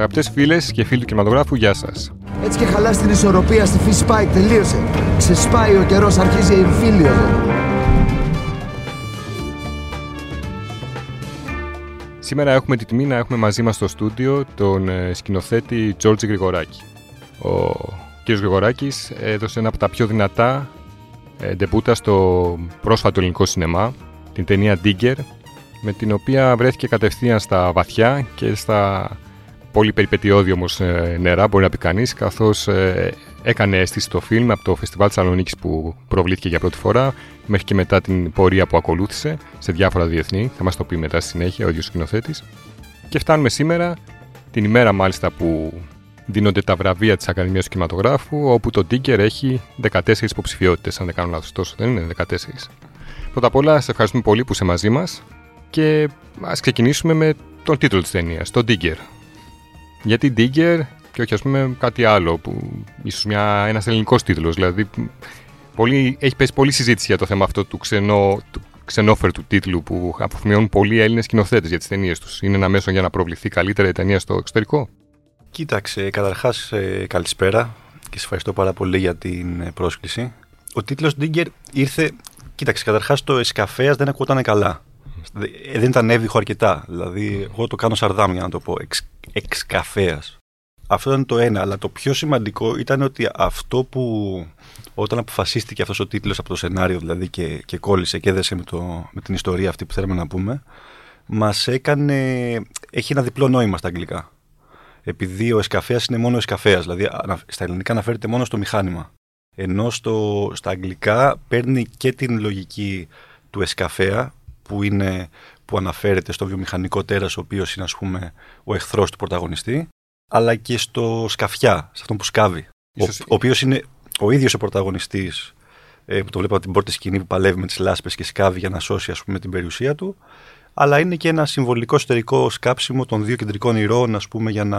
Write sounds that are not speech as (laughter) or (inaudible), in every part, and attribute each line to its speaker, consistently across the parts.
Speaker 1: Αγαπητές φίλες και φίλοι του κινηματογράφου, γεια σας.
Speaker 2: Έτσι και χαλάς την ισορροπία στη Fish Spike τελείωσε. Ξεσπάει ο καιρός, αρχίζει η εμφύλιο.
Speaker 1: Σήμερα έχουμε την τιμή να έχουμε μαζί μας στο στούντιο τον ε, σκηνοθέτη Τζόρτζι Γρηγοράκη. Ο κ. Γρηγοράκης έδωσε ένα από τα πιο δυνατά ε, ντεπούτα στο πρόσφατο ελληνικό σινεμά, την ταινία Digger, με την οποία βρέθηκε κατευθείαν στα βαθιά και στα πολύ περιπετειώδη όμως ε, νερά, μπορεί να πει κανείς, καθώς έκανε αίσθηση το φιλμ από το Φεστιβάλ Θεσσαλονίκης που προβλήθηκε για πρώτη φορά μέχρι και μετά την πορεία που ακολούθησε σε διάφορα διεθνή. Θα μας το πει μετά στη συνέχεια ο ίδιος σκηνοθέτης. Και φτάνουμε σήμερα, την ημέρα μάλιστα που δίνονται τα βραβεία της Ακαδημίας του Κινηματογράφου, όπου το Tinker έχει 14 υποψηφιότητες, αν δεν κάνω λάθος τόσο, δεν είναι 14. Πρώτα απ' όλα, σε ευχαριστούμε πολύ που είσαι μαζί μας και ας ξεκινήσουμε με τον τίτλο της ταινίας, το Digger. Γιατί Digger και όχι ας πούμε κάτι άλλο, που ίσως μια, ένας ελληνικός τίτλος, δηλαδή πολύ, έχει πέσει πολλή συζήτηση για το θέμα αυτό του, ξενό, του ξενόφερτου τίτλου που αποφημιώνουν πολλοί Έλληνες σκηνοθέτες για τις ταινίες τους. Είναι ένα μέσο για να προβληθεί καλύτερα η ταινία στο εξωτερικό;
Speaker 3: Κοίταξε, καταρχάς ε, καλησπέρα και σε ευχαριστώ πάρα πολύ για την ε, πρόσκληση. Ο τίτλος Digger ήρθε, κοίταξε, καταρχάς το Εσκαφέας δεν ακούγονταν καλά. Ε, δεν ήταν έβυχο αρκετά. Δηλαδή, εγώ το κάνω σαρδάμ για να το πω. Εξ, εξκαφέας. Αυτό ήταν το ένα. Αλλά το πιο σημαντικό ήταν ότι αυτό που όταν αποφασίστηκε αυτός ο τίτλος από το σενάριο δηλαδή και, και κόλλησε και έδεσε με, το, με την ιστορία αυτή που θέλαμε να πούμε μας έκανε, έχει ένα διπλό νόημα στα αγγλικά. Επειδή ο εσκαφέας είναι μόνο ο εσκαφέας, δηλαδή στα ελληνικά αναφέρεται μόνο στο μηχάνημα. Ενώ στο, στα αγγλικά παίρνει και την λογική του εσκαφέα που, είναι, που αναφέρεται στο βιομηχανικό τέρας ο οποίος είναι ας πούμε ο εχθρός του πρωταγωνιστή αλλά και στο σκαφιά, σε αυτόν που σκάβει. Ο, ο οποίος είναι ο ίδιος ο πρωταγωνιστής ε, που το βλέπω από την πρώτη σκηνή που παλεύει με τις λάσπες και σκάβει για να σώσει ας πούμε, την περιουσία του. Αλλά είναι και ένα συμβολικό εσωτερικό σκάψιμο των δύο κεντρικών ηρώων, ας πούμε, για να.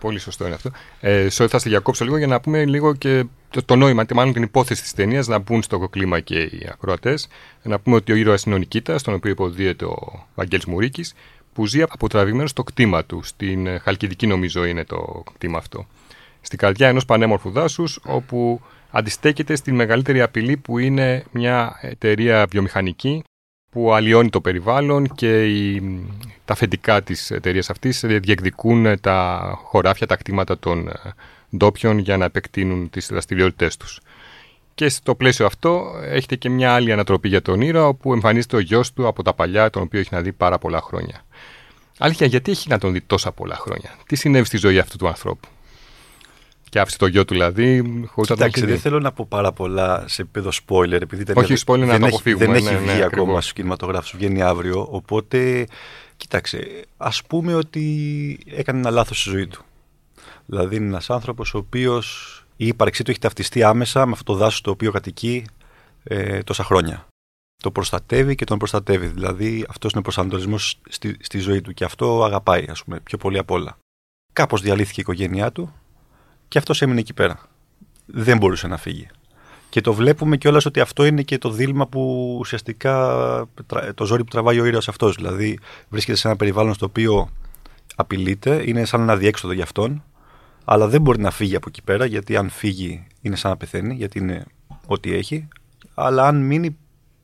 Speaker 1: Πολύ σωστό είναι αυτό. Ε, θα σε διακόψω λίγο για να πούμε λίγο και το, το νόημα, μάλλον την υπόθεση της ταινίας, να μπουν στο κλίμα και οι ακροατές. Να πούμε ότι ο ήρωας είναι ο Νικήτας, τον οποίο υποδίεται ο Βαγγέλης Μουρίκης, που ζει αποτραβηγμένο στο κτήμα του. Στην ε, Χαλκιδική, νομίζω, είναι το κτήμα αυτό. Στην καρδιά ενός πανέμορφου δάσους, όπου αντιστέκεται στην μεγαλύτερη απειλή που είναι μια εταιρεία βιομηχανική που αλλοιώνει το περιβάλλον και η, τα αφεντικά της εταιρείας αυτής διεκδικούν τα χωράφια, τα κτήματα των ε, ντόπιων για να επεκτείνουν τις δραστηριότητές τους. Και στο πλαίσιο αυτό έχετε και μια άλλη ανατροπή για τον ήρωα όπου εμφανίζεται ο γιος του από τα παλιά τον οποίο έχει να δει πάρα πολλά χρόνια. Αλήθεια, γιατί έχει να τον δει τόσα πολλά χρόνια; Τι συνέβη στη ζωή αυτού του ανθρώπου; Και άφησε το γιο του δηλαδή, χωρίς να
Speaker 3: τον έχει δεν θέλω να πω πάρα πολλά σε επίπεδο spoiler. Επειδή
Speaker 1: Όχι, spoiler να το αποφύγουμε.
Speaker 3: Δεν έχει ναι, βγει ναι, ακόμα στους κινηματογράφους, βγαίνει αύριο. Οπότε, κοίταξε, ας πούμε ότι έκανε ένα λάθος στη ζωή του. Δηλαδή, είναι ένας άνθρωπος ο οποίος η ύπαρξή του έχει ταυτιστεί άμεσα με αυτό το δάσος το οποίο κατοικεί ε, τόσα χρόνια το προστατεύει και τον προστατεύει. Δηλαδή αυτός είναι ο προσανατολισμός στη, στη ζωή του και αυτό αγαπάει, ας πούμε, πιο πολύ απ' όλα. Κάπως διαλύθηκε η οικογένειά του και αυτός έμεινε εκεί πέρα. Δεν μπορούσε να φύγει. Και το βλέπουμε κιόλας ότι αυτό είναι και το δίλημα που ουσιαστικά το ζόρι που τραβάει ο ήρωας αυτός. Δηλαδή βρίσκεται σε ένα περιβάλλον στο οποίο απειλείται, είναι σαν ένα διέξοδο για αυτόν, αλλά δεν μπορεί να φύγει από εκεί πέρα γιατί αν φύγει είναι σαν να πεθαίνει, γιατί είναι ό,τι έχει. Αλλά αν μείνει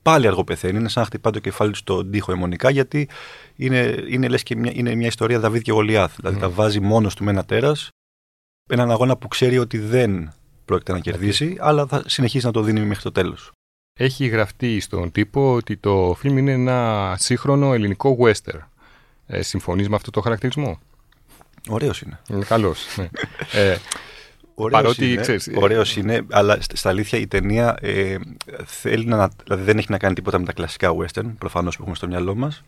Speaker 3: πάλι αργό πεθαίνει. Είναι σαν να χτυπάει το κεφάλι του στον τοίχο αιμονικά, γιατί είναι, είναι λες και μια, είναι μια ιστορία Δαβίδ και Γολιάθ. Δηλαδή τα βάζει μόνος του με ένα τέρας. Έναν αγώνα που ξέρει ότι δεν πρόκειται να κερδίσει, αλλά θα συνεχίσει να το δίνει μέχρι το τέλος.
Speaker 1: Έχει γραφτεί στον τύπο ότι το φιλμ είναι ένα σύγχρονο ελληνικό western. Ε, Συμφωνείς με αυτό το χαρακτηρισμό;
Speaker 3: Ωραίος είναι.
Speaker 1: Είναι καλός. Ναι. (laughs) ε,
Speaker 3: Ωραίος Παρότι, είναι, ξέρεις, ε, ωραίος είναι, αλλά στα αλήθεια η ταινία ε, θέλει να, δηλαδή δεν έχει να κάνει τίποτα με τα κλασικά western, προφανώς που έχουμε στο μυαλό μας.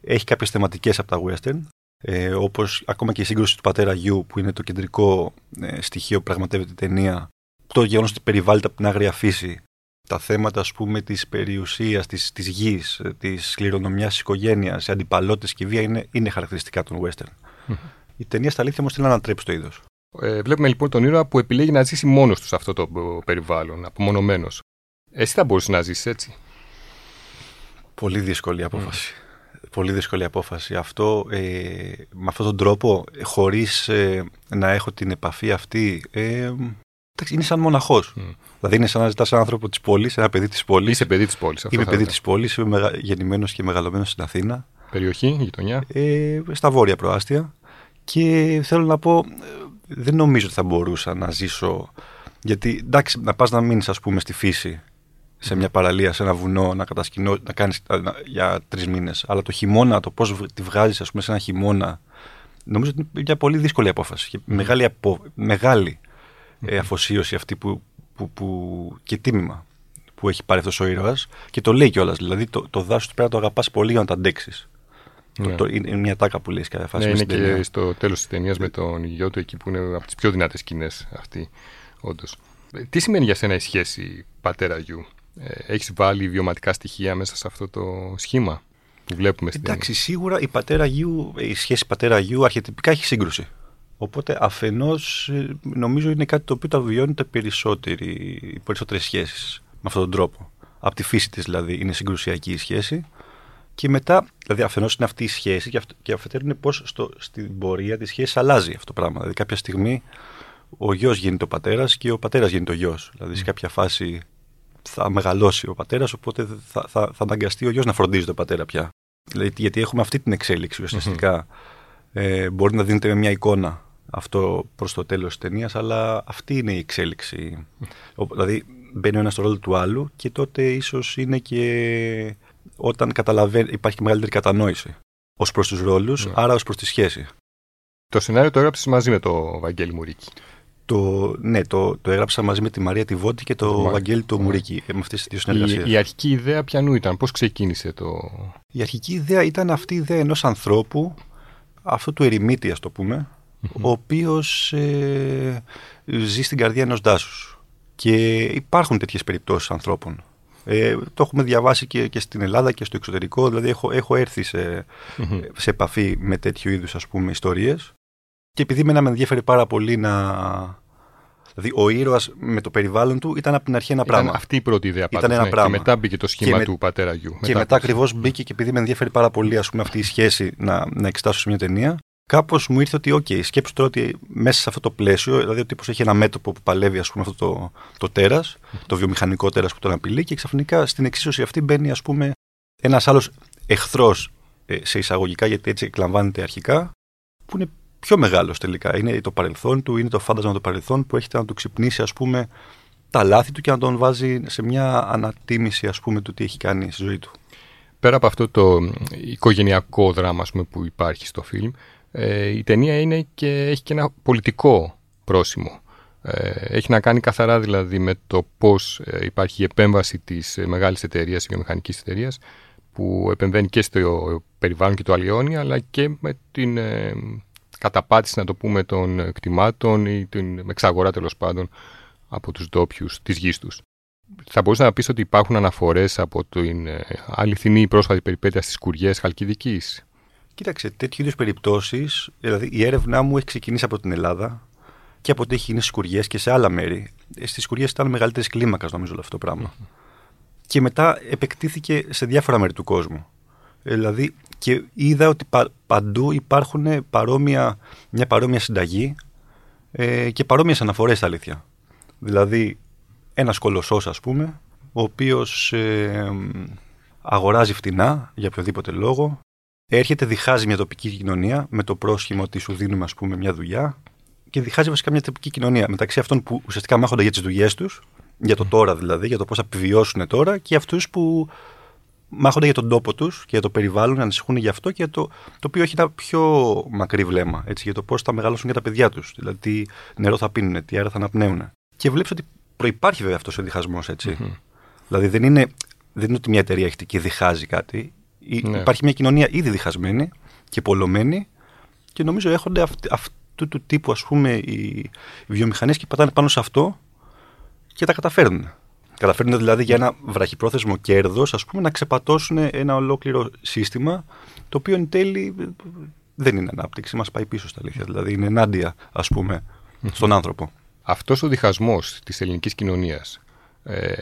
Speaker 3: Έχει κάποιες θεματικές από τα western, ε, όπως ακόμα και η σύγκρουση του πατέρα γιου, που είναι το κεντρικό ε, στοιχείο που πραγματεύεται η ταινία, το γεγονός ότι περιβάλλεται από την άγρια φύση, τα θέματα ας πούμε της περιουσίας, της, της γης, της κληρονομιάς της οικογένειας, οι αντιπαλότητες και η βία είναι, είναι χαρακτηριστικά των western. η ταινία στα αλήθεια όμως θέλει να ανατρέψει το είδος.
Speaker 1: Ε, βλέπουμε λοιπόν τον ήρωα που επιλέγει να ζήσει μόνος τους σε αυτό το περιβάλλον, απομονωμένος. Εσύ θα μπορούσες να ζήσεις έτσι;
Speaker 3: Πολύ δύσκολη απόφαση. Mm. Πολύ δύσκολη απόφαση. Αυτό, ε, με αυτόν τον τρόπο, χωρίς ε, να έχω την επαφή αυτή, ε, είναι σαν μοναχός. Δηλαδή είναι σαν να ζητάς έναν άνθρωπο της πόλης, ένα παιδί της πόλης.
Speaker 1: Είσαι παιδί της πόλης.
Speaker 3: Είμαι παιδί της πόλης. Είμαι μεγα... γεννημένος και μεγαλωμένος στην Αθήνα.
Speaker 1: Περιοχή, γειτονιά;
Speaker 3: Ε, στα βόρεια προάστια. Και θέλω να πω, δεν νομίζω ότι θα μπορούσα να ζήσω. Γιατί εντάξει, να πας να μείνεις, ας πούμε, στη φύση, σε μια παραλία, σε ένα βουνό, να κατασκηνώ, να κάνεις για τρεις μήνες. Αλλά το χειμώνα, το πώς τη βγάζεις, ας πούμε, σε ένα χειμώνα, νομίζω ότι είναι μια πολύ δύσκολη απόφαση. Και μεγάλη, απο... μεγάλη ε, αφοσίωση αυτή που, που, που, και τίμημα που έχει πάρει αυτός ο ήρωας. Και το λέει κιόλας. Δηλαδή το, το δάσος πρέπει να το αγαπάς πολύ για να το αντέξεις. Ναι. Το, είναι μια τάκα που λέει σε κάθε φάση.
Speaker 1: Ναι, είναι και ταινία. στο τέλος της ταινίας με τον γιο του εκεί που είναι από τις πιο δυνατές σκηνές αυτή. Όντως. Τι σημαίνει για σένα η σχέση πατέρα γιου, ε, Έχεις βάλει βιωματικά στοιχεία μέσα σε αυτό το σχήμα που βλέπουμε στην
Speaker 3: Εντάξει, σίγουρα η, πατέρα γιου, η σχέση πατέρα γιου αρχιετυπικά έχει σύγκρουση. Οπότε αφενός ε, νομίζω είναι κάτι το οποίο τα βιώνει περισσότεροι, οι περισσότερες σχέσεις με αυτόν τον τρόπο. Από τη φύση της δηλαδή είναι συγκρουσιακή η σχέση. Και μετά, δηλαδή αφενός είναι αυτή η σχέση και, αυ- και αφετέρου είναι πώ στην πορεία της σχέσης αλλάζει αυτό το πράγμα. Δηλαδή κάποια στιγμή ο γιος γίνεται ο πατέρας και ο πατέρας γίνεται ο γιος. Δηλαδή σε κάποια φάση θα μεγαλώσει ο πατέρας, οπότε θα, θα, θα αναγκαστεί ο γιος να φροντίζει τον πατέρα πια. Δηλαδή, γιατί έχουμε αυτή την εξέλιξη ουσιαστικά. Ε, μπορεί να δίνεται με μια εικόνα αυτό προς το τέλος της ταινίας, αλλά αυτή είναι η εξέλιξη. δηλαδή μπαίνει ο ένας στο ρόλο του άλλου και τότε ίσως είναι και όταν καταλαβαίνει, υπάρχει και μεγαλύτερη κατανόηση ως προς τους ρόλους,
Speaker 1: Ναι.
Speaker 3: άρα ως προς τη σχέση.
Speaker 1: Το σενάριο το έγραψες μαζί με το Βαγγέλη Μουρίκη.
Speaker 3: Το, ναι, το, το έγραψα μαζί με τη Μαρία Τιβότη και το
Speaker 1: Μα-
Speaker 3: Βαγγέλη το
Speaker 1: ναι.
Speaker 3: Μουρίκη, ε, με αυτές τις δύο συνεργασίες.
Speaker 1: Η, η αρχική ιδέα ποιανού ήταν, πώς ξεκίνησε το.
Speaker 3: Η αρχική ιδέα ήταν αυτή η ιδέα ενός ανθρώπου, αυτού του ερημίτη, ας το πούμε, ο οποίος ε, ζει στην καρδιά ενός δάσου. Και υπάρχουν τέτοιες περιπτώσεις ανθρώπων. Ε, το έχουμε διαβάσει και, και στην Ελλάδα και στο εξωτερικό, δηλαδή έχω, έχω έρθει σε, σε επαφή με τέτοιου είδους ας πούμε ιστορίες και επειδή με με ενδιαφέρει πάρα πολύ να... Δηλαδή ο ήρωας με το περιβάλλον του ήταν από την αρχή ένα
Speaker 1: Ήταν
Speaker 3: πράγμα.
Speaker 1: αυτή η πρώτη ιδέα
Speaker 3: Ήταν
Speaker 1: πάντως,
Speaker 3: ένα
Speaker 1: ναι.
Speaker 3: πράγμα.
Speaker 1: Και μετά μπήκε το σχήμα
Speaker 3: Και με-
Speaker 1: του πατέρα γιου.
Speaker 3: Και μετά
Speaker 1: από-
Speaker 3: ακριβώς μπήκε και επειδή με ενδιαφέρει πάρα πολύ ας πούμε, αυτή η σχέση να, να εξετάσω σε μια ταινία, κάπως μου ήρθε ότι, OK, σκέψου τώρα ότι μέσα σε αυτό το πλαίσιο, δηλαδή ο τύπος έχει ένα μέτωπο που παλεύει ας πούμε, αυτό το, το τέρας, το βιομηχανικό τέρας που τον απειλεί, και ξαφνικά στην εξίσωση αυτή μπαίνει ας πούμε, ένας άλλος εχθρός σε εισαγωγικά, γιατί έτσι εκλαμβάνεται αρχικά, που είναι πιο μεγάλος τελικά. Είναι το παρελθόν του, είναι το φάντασμα του παρελθόν που έχετε να του ξυπνήσει, ας πούμε, τα λάθη του και να τον βάζει σε μια ανατίμηση, ας πούμε, του τι έχει κάνει στη ζωή του.
Speaker 1: Πέρα από αυτό το οικογενειακό δράμα ας πούμε, που υπάρχει στο φιλμ, ε, η ταινία είναι και, έχει και ένα πολιτικό πρόσημο. Ε, έχει να κάνει καθαρά δηλαδή με το πώς ε, υπάρχει η επέμβαση της ε, μεγάλης εταιρείας, βιομηχανικής εταιρείας, που επεμβαίνει και στο περιβάλλον και το αλλιώνει, αλλά και με την ε, καταπάτηση, να το πούμε, των κτημάτων ή την εξαγορά τέλος πάντων από τους ντόπιους της γης τους. Θα μπορούσα να πεις ότι υπάρχουν αναφορές από την ε, αληθινή πρόσφατη περιπέτεια στις κουριές Χαλκιδικής;
Speaker 3: Κοίταξε, τέτοιου είδους περιπτώσεις, δηλαδή η έρευνά μου έχει ξεκινήσει από την Ελλάδα και από ό,τι έχει γίνει στις κουριές και σε άλλα μέρη. Στις κουριές ήταν μεγαλύτερης κλίμακας, νομίζω, όλο αυτό το πράγμα. Και μετά επεκτήθηκε σε διάφορα μέρη του κόσμου. Ε, δηλαδή, και είδα ότι πα- παντού υπάρχουν παρόμοια, μια παρόμοια συνταγή ε, και παρόμοιες αναφορές, αλήθεια. Δηλαδή, ένας κολοσσός, ας πούμε, ο οποίος αγοράζει φτηνά για οποιοδήποτε λόγο, έρχεται, διχάζει μια τοπική κοινωνία με το πρόσχημα ότι σου δίνουμε ας πούμε μια δουλειά και διχάζει βασικά μια τοπική κοινωνία μεταξύ αυτών που ουσιαστικά μάχονται για τις δουλειές τους, για το τώρα δηλαδή, για το πώς θα επιβιώσουν τώρα και αυτούς που μάχονται για τον τόπο τους και για το περιβάλλον, ανησυχούν για αυτό και για το, το οποίο έχει ένα πιο μακρύ βλέμμα, έτσι, για το πώς θα μεγαλώσουν για τα παιδιά τους, δηλαδή τι νερό θα πίνουν, τι αέρα θα αναπνέουν. Και βλέπεις ότι προϋπάρχει βέβαια αυτός ο διχασμός, έτσι. Δηλαδή δεν είναι, δεν είναι ότι μια εταιρεία έχει και διχάζει κάτι. Ή-
Speaker 1: Ναι.
Speaker 3: Υπάρχει μια κοινωνία ήδη διχασμένη και πολλωμένη και νομίζω έχονται αυτ, αυτού του τύπου ας πούμε οι, οι βιομηχανίες και πατάνε πάνω σε αυτό και τα καταφέρνουν. Καταφέρνουν δηλαδή για ένα βραχυπρόθεσμο κέρδος ας πούμε να ξεπατώσουν ένα ολόκληρο σύστημα το οποίο εν τέλει ε, δεν είναι ανάπτυξη, μας πάει πίσω στα αλήθεια. Δηλαδή είναι ενάντια ας πούμε στον άνθρωπο.
Speaker 1: Αυτός ο διχασμός της ελληνικής κοινωνίας, ε,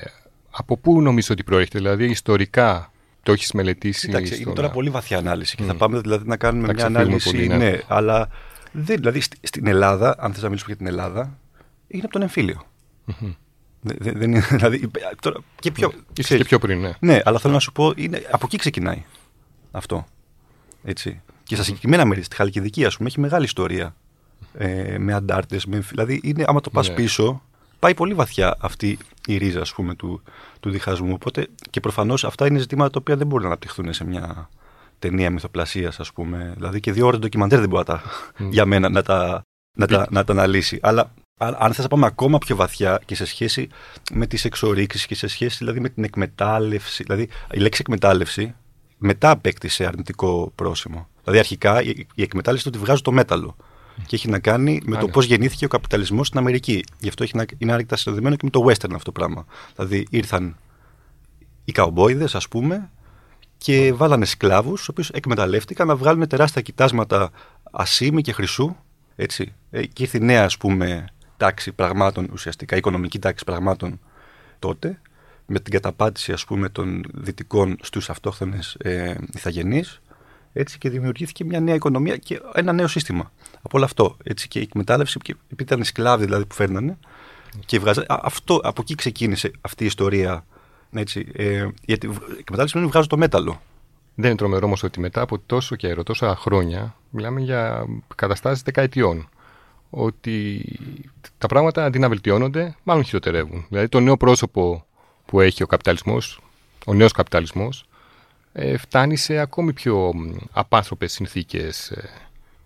Speaker 1: από πού νομίζω ότι προέρχεται, δηλαδή ιστορικά το έχεις μελετήσει.
Speaker 3: Κοίταξε, είναι τώρα
Speaker 1: να...
Speaker 3: πολύ βαθιά ανάλυση και
Speaker 1: Mm.
Speaker 3: θα πάμε δηλαδή να κάνουμε
Speaker 1: Θα
Speaker 3: μια
Speaker 1: ξεφύγουμε
Speaker 3: ανάλυση.
Speaker 1: πολύ, ναι.
Speaker 3: ναι, αλλά δεν, δηλαδή στη- στην Ελλάδα, αν θες να μιλήσουμε για την Ελλάδα, είναι από τον εμφύλιο.
Speaker 1: Μμμ.
Speaker 3: Δεν, δεν- δεν είναι, (laughs) δηλαδή, τώρα, και πιο,
Speaker 1: Ίσως
Speaker 3: ξέρεις,
Speaker 1: και πιο πριν, ναι.
Speaker 3: Ναι, αλλά θέλω να σου πω, είναι, από εκεί ξεκινάει αυτό. Έτσι. Και στα συγκεκριμένα μέρη, στη Χαλκιδική, ας πούμε, έχει μεγάλη ιστορία. Ε, με αντάρτες, με, δηλαδή, είναι, άμα το πας
Speaker 1: Ναι.
Speaker 3: πίσω, πάει πολύ βαθιά αυτή η ρίζα, ας πούμε, του, του διχασμού. Οπότε, και προφανώς αυτά είναι ζητήματα τα οποία δεν μπορούν να αναπτυχθούν σε μια ταινία μυθοπλασίας, ας πούμε. Δηλαδή, και δύο ώρες ντοκιμαντέρ δεν μπορεί να τα,
Speaker 1: Μμ.
Speaker 3: για μένα να τα, να, τα, να τα αναλύσει. Αλλά αν αν θες να πάμε ακόμα πιο βαθιά και σε σχέση με τις εξορίξεις και σε σχέση δηλαδή με την εκμετάλλευση, δηλαδή η λέξη εκμετάλλευση μετά απέκτησε αρνητικό πρόσημο. Δηλαδή αρχικά η, η εκμετάλλευση είναι ότι βγάζω το μέταλλο και έχει να κάνει με
Speaker 1: Α,
Speaker 3: το
Speaker 1: ναι.
Speaker 3: πώς γεννήθηκε ο καπιταλισμός στην Αμερική. Γι' αυτό έχει να, είναι άρρηκτα συνδεδεμένο και με το western αυτό το πράγμα. Δηλαδή ήρθαν οι καουμπόιδες ας πούμε και βάλανε σκλάβους, οι οποίους εκμεταλλεύτηκαν να βγάλουν τεράστια κοιτάσματα ασήμι και χρυσού. Έτσι. Ε, και ήρθε η νέα, ας πούμε, τάξη πραγμάτων, ουσιαστικά οικονομική τάξη πραγμάτων τότε, με την καταπάτηση, ας πούμε, των δυτικών στους αυτόχθονες ε, ηθαγενείς, έτσι, και δημιουργήθηκε μια νέα οικονομία και ένα νέο σύστημα. Από όλο αυτό. Έτσι, και η εκμετάλλευση, και επειδή ήταν οι σκλάβοι δηλαδή που φέρνανε, και βγάζα, α, αυτό, από εκεί ξεκίνησε αυτή η ιστορία. Έτσι, ε, γιατί η εκμετάλλευση σημαίνει βγάζω το μέταλλο.
Speaker 1: Δεν είναι τρομερό όμως ότι μετά από τόσο καιρό, τόσα χρόνια, μιλάμε για καταστάσεις δεκαετιών. Ότι τα πράγματα αντί να βελτιώνονται, μάλλον χειροτερεύουν. Δηλαδή το νέο πρόσωπο που έχει ο καπιταλισμός, ο νέος καπιταλισμός, ε, φτάνει σε ακόμη πιο απάνθρωπες συνθήκες ε,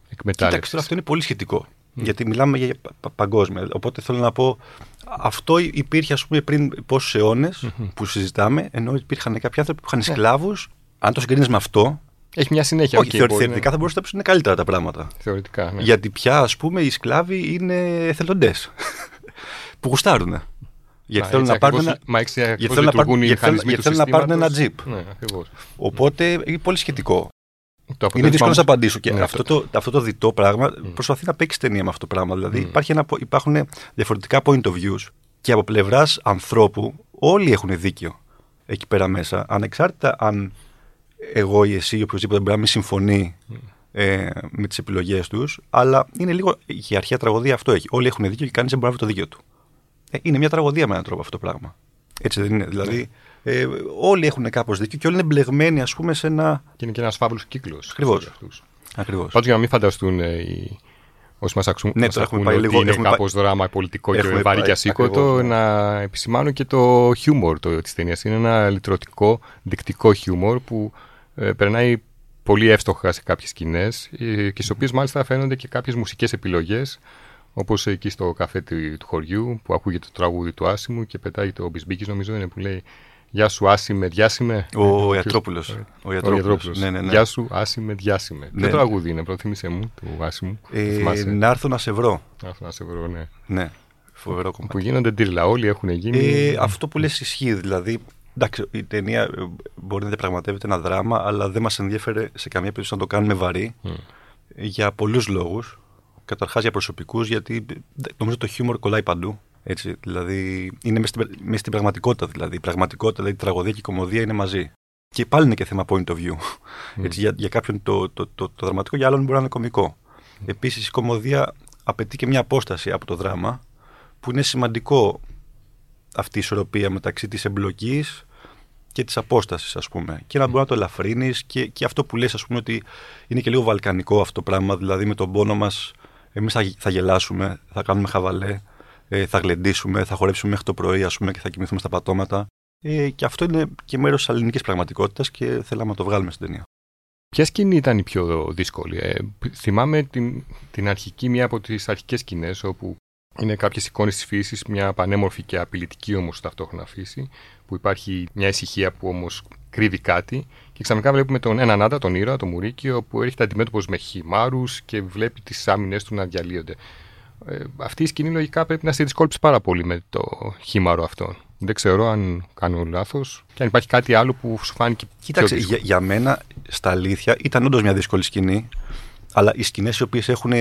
Speaker 1: εκμετάλλευσης.
Speaker 3: Κοίταξε, τώρα αυτό είναι πολύ σχετικό. Γιατί μιλάμε για πα- πα- παγκόσμια. Οπότε θέλω να πω, αυτό υπήρχε ας πούμε πριν πόσους αιώνες που συζητάμε, ενώ υπήρχαν κάποιοι άνθρωποι που είχαν σκλάβους. Αν το συγκρίνεις με αυτό,
Speaker 1: Έχει μια συνέχεια.
Speaker 3: όχι,
Speaker 1: οκ,
Speaker 3: θεωρη-
Speaker 1: μπορεί να-
Speaker 3: θεωρητικά θα μπορούσε να είναι καλύτερα τα πράγματα.
Speaker 1: Θεωρητικά, ναι.
Speaker 3: Γιατί πια, ας πούμε, οι σκλάβοι είναι εθελοντές (laughs) που γουστάρουν. Γιατί
Speaker 1: Α,
Speaker 3: θέλουν
Speaker 1: έτσι
Speaker 3: να πάρουν
Speaker 1: ακριβώς-
Speaker 3: ένα,
Speaker 1: Μα έτσι
Speaker 3: γιατί
Speaker 1: ακριβώς
Speaker 3: θέλουν να
Speaker 1: λειτουργούν
Speaker 3: πάρουν-
Speaker 1: οι
Speaker 3: γιατί θέλουν-
Speaker 1: μηχανισμοί
Speaker 3: γιατί
Speaker 1: του
Speaker 3: θέλουν να πάρουν ένα
Speaker 1: συστήματος.
Speaker 3: τζιπ.
Speaker 1: Ναι, ακριβώς.
Speaker 3: Οπότε είναι πολύ σχετικό.
Speaker 1: Το
Speaker 3: Είναι
Speaker 1: αποτέλεσμα
Speaker 3: δύσκολο να
Speaker 1: όμως-
Speaker 3: σε απαντήσω. Και
Speaker 1: Ναι,
Speaker 3: αυτό, το, αυτό το διτό πράγμα προσπαθεί να παίξει ταινία με αυτό το πράγμα. Δηλαδή υπάρχει ένα, υπάρχουν διαφορετικά point of views και από πλευράς ανθρώπου όλοι έχουν δίκιο εκεί πέρα μέσα. Ανεξάρτητα αν εγώ ή εσύ ή οποιοδήποτε μπορεί να μην συμφωνεί ε, με τις επιλογές τους, αλλά είναι λίγο η αρχαία τραγωδία αυτό έχει. Όλοι έχουν δίκιο και κανείς δεν μπορεί να βρει το δίκιο του. Ε, είναι μια τραγωδία με έναν τρόπο αυτό το πράγμα. Έτσι δεν είναι. Δηλαδή, ε, όλοι έχουν κάπως δίκιο και όλοι είναι μπλεγμένοι, ας πούμε, σε ένα.
Speaker 1: Και είναι και ένας φαύλο κύκλος.
Speaker 3: Ακριβώς. Ακριβώς.
Speaker 1: Πάντως για να μην φανταστούν ε, οι... όσοι μας ακούν,
Speaker 3: Ναι,
Speaker 1: μας
Speaker 3: τώρα έχουμε
Speaker 1: ακούνε
Speaker 3: πάει
Speaker 1: ότι
Speaker 3: λίγο-
Speaker 1: είναι
Speaker 3: έχουμε
Speaker 1: κάπως δράμα πολιτικό και
Speaker 3: Έχουμε
Speaker 1: βαρύ
Speaker 3: πάει-
Speaker 1: και ασήκωτο,
Speaker 3: ακριβώς, ναι.
Speaker 1: να επισημάνω και το χιούμορ της ταινίας. Είναι ένα λυτρωτικό, δεικτικό χιούμορ που ε, περνάει πολύ εύστοχα σε κάποιες σκηνές ε, και στις οποίες μάλιστα φαίνονται και κάποιες μουσικές επιλογές. Όπως εκεί στο καφέ του, του χωριού που ακούγεται το τραγούδι του Άσιμου και πετάει το Μπισμπίκη, νομίζω είναι που λέει Γεια σου, Άσιμε, διάσημε.
Speaker 3: Ο
Speaker 1: Ε,
Speaker 3: Ιατρόπουλος.
Speaker 1: ποιος-
Speaker 3: Ο
Speaker 1: Ο
Speaker 3: Ιατρόπουλος.
Speaker 1: Ιατρόπουλος.
Speaker 3: Ναι, ναι, ναι.
Speaker 1: Γεια σου, Άσιμε, διάσημε.
Speaker 3: Ναι.
Speaker 1: Ποιο τραγούδι είναι, προθύμησε μου, του Άσιμου.
Speaker 3: Ε,
Speaker 1: Θυμάσαι.
Speaker 3: να έρθω να σε βρω.
Speaker 1: Αυτό να σε βρω, ναι.
Speaker 3: Ναι, φοβερό κομμάτι.
Speaker 1: Που γίνονται ντύρλα, όλοι έχουν γίνει.
Speaker 3: Ε, αυτό που λες ισχύει. Δηλαδή, εντάξει, η ταινία ε, μπορεί να διαπραγματεύεται ένα δράμα, αλλά δεν μας ενδιαφέρε σε καμία περίπτωση να το κάνουμε βαρύ
Speaker 1: Μμ.
Speaker 3: για πολλούς λόγους. Καταρχάς για προσωπικούς, γιατί ε, νομίζω το χιούμορ κολλάει παντού. Έτσι, δηλαδή, είναι μέσα στην, μέσα στην πραγματικότητα. Δηλαδή, η πραγματικότητα, δηλαδή, η τραγωδία και η κομμωδία είναι μαζί. Και πάλι είναι και θέμα point of view. Έτσι, για, για κάποιον το, το, το, το, δραματικό, για άλλον μπορεί να είναι κωμικό. Επίσης, η κομμωδία απαιτεί και μια απόσταση από το δράμα, που είναι σημαντικό αυτή η ισορροπία μεταξύ της εμπλοκής και της απόστασης ας πούμε και να μπορεί να το ελαφρύνεις και, και αυτό που λες ας πούμε ότι είναι και λίγο βαλκανικό αυτό το πράγμα δηλαδή με τον πόνο μας εμείς θα, θα γελάσουμε, θα κάνουμε χαβαλέ ε, θα γλεντήσουμε, θα χορέψουμε μέχρι το πρωί ας πούμε και θα κοιμηθούμε στα πατώματα ε, και αυτό είναι και μέρος της ελληνικής πραγματικότητας και θέλαμε να το βγάλουμε στην ταινία.
Speaker 1: Ποια σκηνή ήταν η πιο δύσκολη. Ε, θυμάμαι την, την αρχική, μία από τις αρχικές σκηνές, όπου είναι κάποιες εικόνες της φύσης, μια πανέμορφη και απειλητική όμως ταυτόχρονα φύση, που υπάρχει μια ησυχία που όμως κρύβει κάτι. Και ξαφνικά βλέπουμε τον έναν άντρα, τον ήρωα, τον Μουρίκιο, που έρχεται αντιμέτωπος με χυμάρους και βλέπει τις άμυνες του να διαλύονται. Ε, αυτή η σκηνή λογικά πρέπει να σε δυσκόλυψει πάρα πολύ με το χήμαρο αυτό. Δεν ξέρω αν κάνω λάθος και αν υπάρχει κάτι άλλο που σου φάνηκε
Speaker 3: Κοίταξε,
Speaker 1: πιο
Speaker 3: για,
Speaker 1: δύσκολο.
Speaker 3: για μένα στα αλήθεια ήταν όντως μια δύσκολη σκηνή. Αλλά οι σκηνές οι οποίες έχουν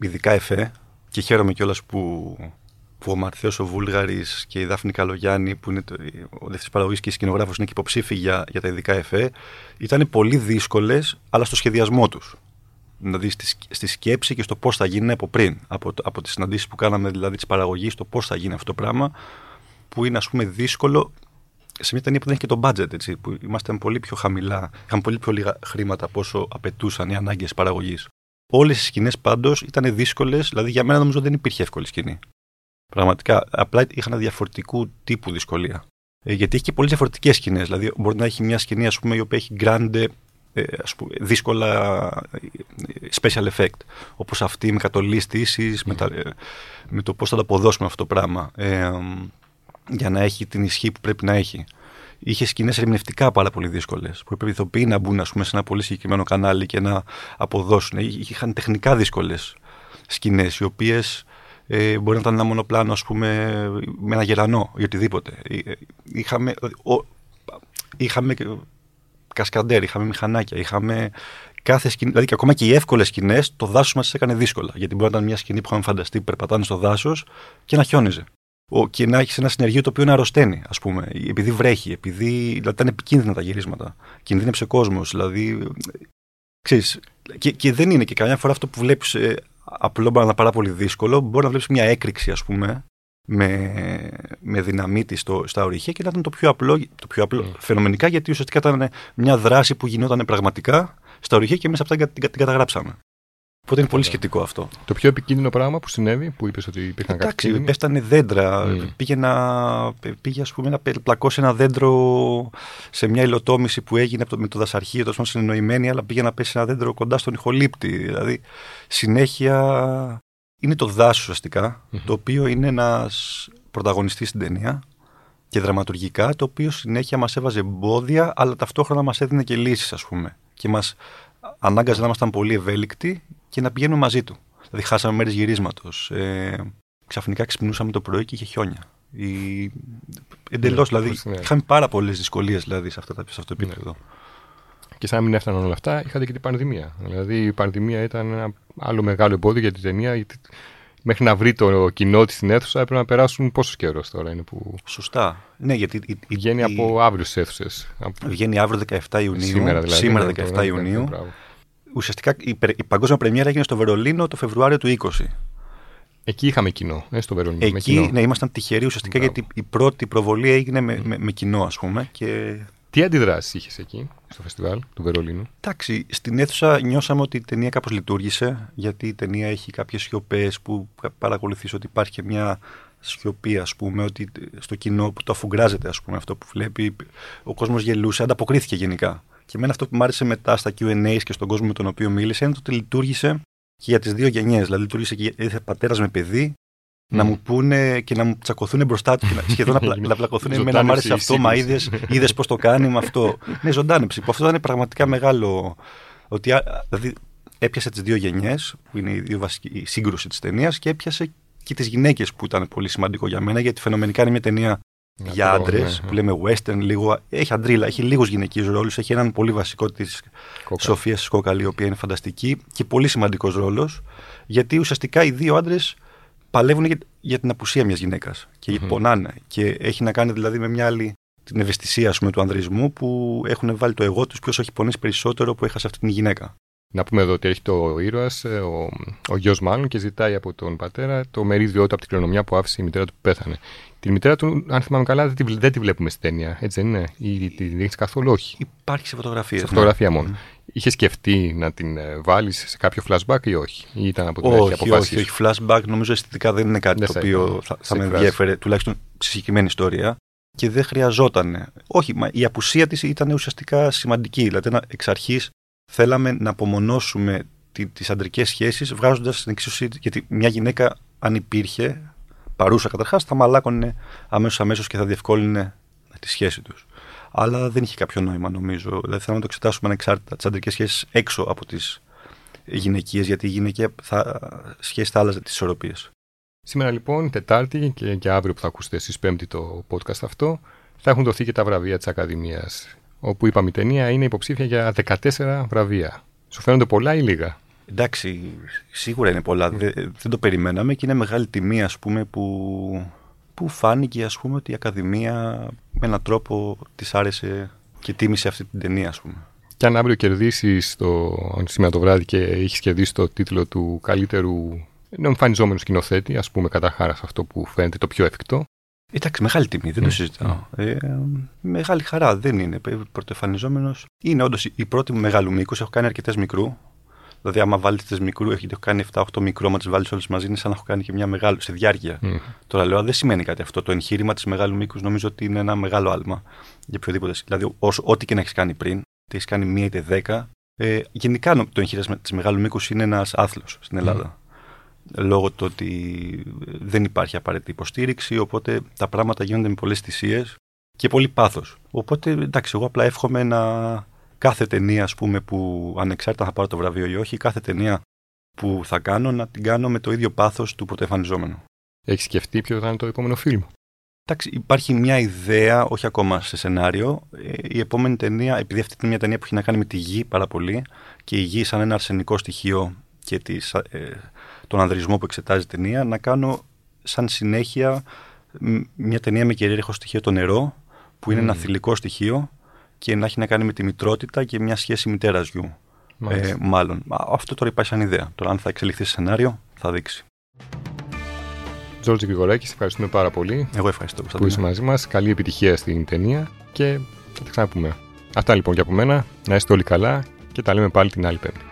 Speaker 3: ειδικά εφέ και χαίρομαι κιόλας που, που που ο Μαρθέος ο Βούλγαρης και η Δάφνη Καλογιάννη, που είναι το, ο δεύτερο παραγωγής και σκηνογράφος, είναι και υποψήφοι για, για τα ειδικά εφέ, ήταν πολύ δύσκολες, αλλά στο σχεδιασμό τους. Δηλαδή στη, στη σκέψη και στο πώς θα γίνει από πριν. Από, από τις συναντήσεις που κάναμε, δηλαδή της παραγωγής, το πώς θα γίνει αυτό το πράγμα, που είναι ας πούμε δύσκολο σε μια ταινία που δεν έχει και το budget, έτσι, που ήμασταν πολύ πιο χαμηλά, είχαμε πολύ πιο λίγα χρήματα από όσο απαιτούσαν οι ανάγκες παραγωγής. Όλες οι σκηνές πάντως ήταν δύσκολες, δηλαδή για μένα νομίζω δεν υπήρχε εύκολη σκηνή. Πραγματικά, απλά είχαν διαφορετικού τύπου δυσκολία. Ε, γιατί έχει και πολλέ διαφορετικές σκηνές. Δηλαδή, μπορεί να έχει μια σκηνή, ας πούμε, η οποία έχει grande, ε, ας πούμε, δύσκολα ε, special effect. Όπως αυτή με κατολίστηση, με, ε, με το πώς θα το αποδώσουμε αυτό το πράγμα. Ε, για να έχει την ισχύ που πρέπει να έχει. Είχε σκηνές ερμηνευτικά πάρα πολύ δύσκολες. Που έπρεπε οι ηθοποιοί να μπουν ας πούμε, σε ένα πολύ συγκεκριμένο κανάλι και να αποδώσουν. Είχαν τεχνικά δύσκολες σκηνές, οι οποίες ε, μπορεί να ήταν ένα μονοπλάνο, ας πούμε, με ένα γερανό ή οτιδήποτε. Ε, είχαμε, ο, είχαμε κασκαντέρ, είχαμε μηχανάκια, είχαμε κάθε σκηνή. Δηλαδή και ακόμα και οι εύκολες σκηνές, το δάσος μας έκανε δύσκολα. Γιατί μπορεί να ήταν μια σκηνή που είχαμε φανταστεί που περπατάνε στο δάσος και να χιόνιζε. Ο, και να έχει ένα συνεργείο το οποίο να αρρωσταίνει, ας πούμε, επειδή βρέχει, επειδή δηλαδή, ήταν επικίνδυνα τα γυρίσματα. Κινδύνεψε κόσμος. Δηλαδή. Ξέρεις, και, και δεν είναι και καμιά φορά αυτό που βλέπεις ε, απλό μπορεί να είναι πάρα πολύ δύσκολο. Μπορεί να βλέπεις μια έκρηξη, ας πούμε, με, με δυναμίτη στο, στα ορυχεία και να ήταν το πιο απλό, το πιο απλό mm. φαινομενικά γιατί ουσιαστικά ήταν μια δράση που γινόταν πραγματικά στα ορυχεία και εμεί αυτά την, την καταγράψαμε. Οπότε είναι πολύ σχετικό αυτό.
Speaker 1: Το πιο επικίνδυνο πράγμα που συνέβη, που είπες ότι υπήρχαν κάποια.
Speaker 3: Εντάξει, πέφτανε δέντρα. Mm. Πήγε, να, πήγε ας πούμε, να πλακώσει ένα δέντρο σε μια υλοτόμηση που έγινε με το δασαρχείο, τόσο συνεννοημένη, αλλά πήγε να πέσει ένα δέντρο κοντά στον ηχολήπτη. Δηλαδή, συνέχεια είναι το δάσος το οποίο είναι ένας πρωταγωνιστής στην ταινία και δραματουργικά, το οποίο συνέχεια μας έβαζε εμπόδια, αλλά ταυτόχρονα μας έδινε και λύσεις, ας πούμε. Και μας ανάγκαζε να ήμασταν πολύ ευέλικτοι και να πηγαίνουμε μαζί του. Δηλαδή, χάσαμε μέρε γυρίσματος. Ε, ξαφνικά ξυπνούσαμε το πρωί και είχε χιόνια. Η... Εντελώς, ναι, δηλαδή. Ναι. Είχαμε πάρα πολλές δυσκολίες δηλαδή, σε, αυτά, σε αυτό το ναι. επίπεδο. Ναι.
Speaker 1: Και σαν να μην έφταναν όλα αυτά, είχατε και την πανδημία. Δηλαδή, η πανδημία ήταν ένα άλλο μεγάλο εμπόδιο για την ταινία. Γιατί μέχρι να βρει το κοινό της στην αίθουσα έπρεπε να περάσουν πόσος καιρός τώρα είναι που.
Speaker 3: Σωστά. Ναι, γιατί. Η,
Speaker 1: βγαίνει η, από αύριο στις αίθουσες.
Speaker 3: Βγαίνει αύριο 17 Ιουνίου. Σήμερα δηλαδή. Σήμερα 17 ναι, Ιουνίου ουσιαστικά η, η παγκόσμια πρεμιέρα έγινε στο Βερολίνο το Φεβρουάριο του 20.
Speaker 1: Εκεί είχαμε κοινό, ε, στο Βερολίνο.
Speaker 3: Εκεί,
Speaker 1: με κοινό.
Speaker 3: ναι, ήμασταν τυχεροί ουσιαστικά γιατί η πρώτη προβολή έγινε με, με, με κοινό, ας πούμε. Και...
Speaker 1: Τι αντιδράσεις είχες εκεί, στο φεστιβάλ του Βερολίνου;
Speaker 3: Εντάξει, στην αίθουσα νιώσαμε ότι η ταινία κάπως λειτουργήσε, γιατί η ταινία έχει κάποιες σιωπές που παρακολουθείς ότι υπάρχει μια σιωπή, ας πούμε, ότι στο κοινό που το αφουγκράζεται, ας πούμε, αυτό που βλέπει. Ο κόσμος γελούσε, ανταποκρίθηκε γενικά. Και εμένα αυτό που μου άρεσε μετά στα QA και στον κόσμο με τον οποίο μίλησε είναι ότι λειτουργήσε και για τις δύο γενιές. Δηλαδή, λειτουργήσε και ήρθε πατέρας με παιδί να μου πούνε και να μου τσακωθούν μπροστά του και να, σχεδόν (laughs) να, πλα, να πλακωθούν. Εμένα μου άρεσε αυτό, μα είδε είδες πώς το κάνει με αυτό. ναι, ζωντάνεψη. Που αυτό ήταν πραγματικά μεγάλο. Ότι δηλαδή, έπιασε τις δύο γενιές, που είναι η, δύο βασική, η σύγκρουση της ταινίας, και έπιασε και τις γυναίκες που ήταν πολύ σημαντικό για μένα, γιατί φαινομενικά είναι μια ταινία για άντρες, ναι, που λέμε western, λίγο, έχει αντρίλα, έχει λίγους γυναικείους ρόλους. Έχει έναν πολύ βασικό της Σοφίας Σκόκαλη, η οποία είναι φανταστική και πολύ σημαντικός ρόλος, γιατί ουσιαστικά οι δύο άντρες παλεύουν για, για την απουσία μιας γυναίκας και mm-hmm. πονάνε. Και έχει να κάνει δηλαδή με μια άλλη την ευαισθησία πούμε, του ανδρισμού που έχουν βάλει το εγώ τους, ποιο έχει πονέσει περισσότερο που έχασε αυτή την γυναίκα.
Speaker 1: Να πούμε εδώ ότι έχει το ήρωας, ε, ο, ο γιος μάλλον, και ζητάει από τον πατέρα το μερίδιό του από την κληρονομιά που άφησε η μητέρα του που πέθανε. Τη μητέρα του, αν θυμάμαι καλά, δεν τη, δεν τη βλέπουμε στην ταινία. Έτσι δεν είναι; Ή τη έχει καθόλου, όχι.
Speaker 3: Υπάρχει σε φωτογραφίες. Σε
Speaker 1: ναι. φωτογραφία μόνο. Mm. Είχες σκεφτεί να την ε, βάλεις σε κάποιο flashback ή όχι; Ή ήταν από την
Speaker 3: όχι, αρχή Όχι, όχι. Flashback νομίζω αισθητικά δεν είναι κάτι δεν το οποίο θα, θα με ενδιαφέρε, τουλάχιστον στη συγκεκριμένη ιστορία. Και δεν χρειαζόταν. Όχι, μα η απουσία της ήταν ουσιαστικά σημαντική. Δηλαδή, εξ αρχής θέλαμε να απομονώσουμε τις αντρικές σχέσεις, βγάζοντας την εξουσία. Γιατί μια γυναίκα, αν υπήρχε, παρούσα καταρχάς, θα μαλάκωνε αμέσως αμέσως και θα διευκόλυνε τη σχέση τους. Αλλά δεν είχε κάποιο νόημα, νομίζω. Δηλαδή, θέλαμε να το εξετάσουμε ανεξάρτητα τις αντρικές σχέσεις έξω από τις γυναικείες, γιατί η γυναικεία θα, σχέση θα άλλαζε τις ισορροπίες.
Speaker 1: Σήμερα λοιπόν, Τετάρτη και, και αύριο που θα ακούσετε εσείς Πέμπτη το podcast αυτό, θα έχουν δοθεί και τα βραβεία της Ακαδημίας. Όπου είπαμε η ταινία είναι υποψήφια για 14 βραβεία. Σου φαίνονται πολλά ή λίγα;
Speaker 3: Εντάξει, σίγουρα είναι πολλά. Δεν, δεν το περιμέναμε και είναι μεγάλη τιμή, ας πούμε, που, που φάνηκε, ας πούμε, ότι η Ακαδημία με έναν τρόπο της άρεσε και τίμησε αυτή την ταινία, ας πούμε.
Speaker 1: Και αν αύριο κερδίσεις το, σήμερα το βράδυ και έχεις κερδίσει το τίτλο του καλύτερου εμφανιζόμενου σκηνοθέτη, ας πούμε καταρχά αυτό που φαίνεται το πιο εφικτό.
Speaker 3: Εντάξει, μεγάλη τιμή, δεν το συζητάω. Ε, μεγάλη χαρά δεν είναι. Πρωτοεμφανιζόμενο είναι όντως η πρώτη μου μεγάλου μήκους. Έχω κάνει αρκετές μικρού. Δηλαδή, άμα βάλεις τις μικρού, έχει κάνει 7-8 μικρό, άμα τις βάλεις όλες μαζί, είναι σαν να έχω κάνει και μια μεγάλη σε διάρκεια. Mm. Τώρα λέω, δεν σημαίνει κάτι αυτό. Το εγχείρημα της μεγάλου μήκους νομίζω ότι είναι ένα μεγάλο άλμα για οποιοδήποτε. Δηλαδή, ό,τι και να έχεις κάνει πριν, είτε έχεις κάνει μία είτε δέκα. Ε, γενικά το εγχείρημα της μεγάλου μήκους είναι ένας άθλος στην Ελλάδα. Mm. Λόγω του ότι δεν υπάρχει απαραίτητη υποστήριξη, οπότε τα πράγματα γίνονται με πολλές θυσίες και πολύ πάθος. Οπότε εντάξει, εγώ απλά εύχομαι να κάθε ταινία ας πούμε, που ανεξάρτητα θα πάρω το βραβείο ή όχι, κάθε ταινία που θα κάνω να την κάνω με το ίδιο πάθος του πρωτοεμφανιζόμενου.
Speaker 1: Έχεις σκεφτεί ποιο θα είναι το επόμενο φιλμ;
Speaker 3: Εντάξει, υπάρχει μια ιδέα, όχι ακόμα σε σενάριο. Ε, η επόμενη ταινία, επειδή αυτή είναι μια ταινία που έχει να κάνει με τη γη πάρα πολύ και η γη σαν ένα αρσενικό στοιχείο και της, ε, τον ανδρισμό που εξετάζει η ταινία, να κάνω σαν συνέχεια μια ταινία με κυρίαρχο στοιχείο το νερό, που είναι ένα θηλυκό στοιχείο και να έχει να κάνει με τη μητρότητα και μια σχέση μητέρας γιου. Ε, μάλλον. Αυτό τώρα υπάρχει σαν ιδέα. Τώρα, αν θα εξελιχθεί σε σενάριο, θα δείξει.
Speaker 1: Τζόρτζι Γρηγοράκη, ευχαριστούμε πάρα πολύ.
Speaker 3: Εγώ ευχαριστώ
Speaker 1: που είσαι μαζί μας. Καλή επιτυχία στην ταινία και θα τα ξαναπούμε. Αυτά λοιπόν για από μένα. Να είστε όλοι καλά και τα λέμε πάλι την άλλη Πέμπτη.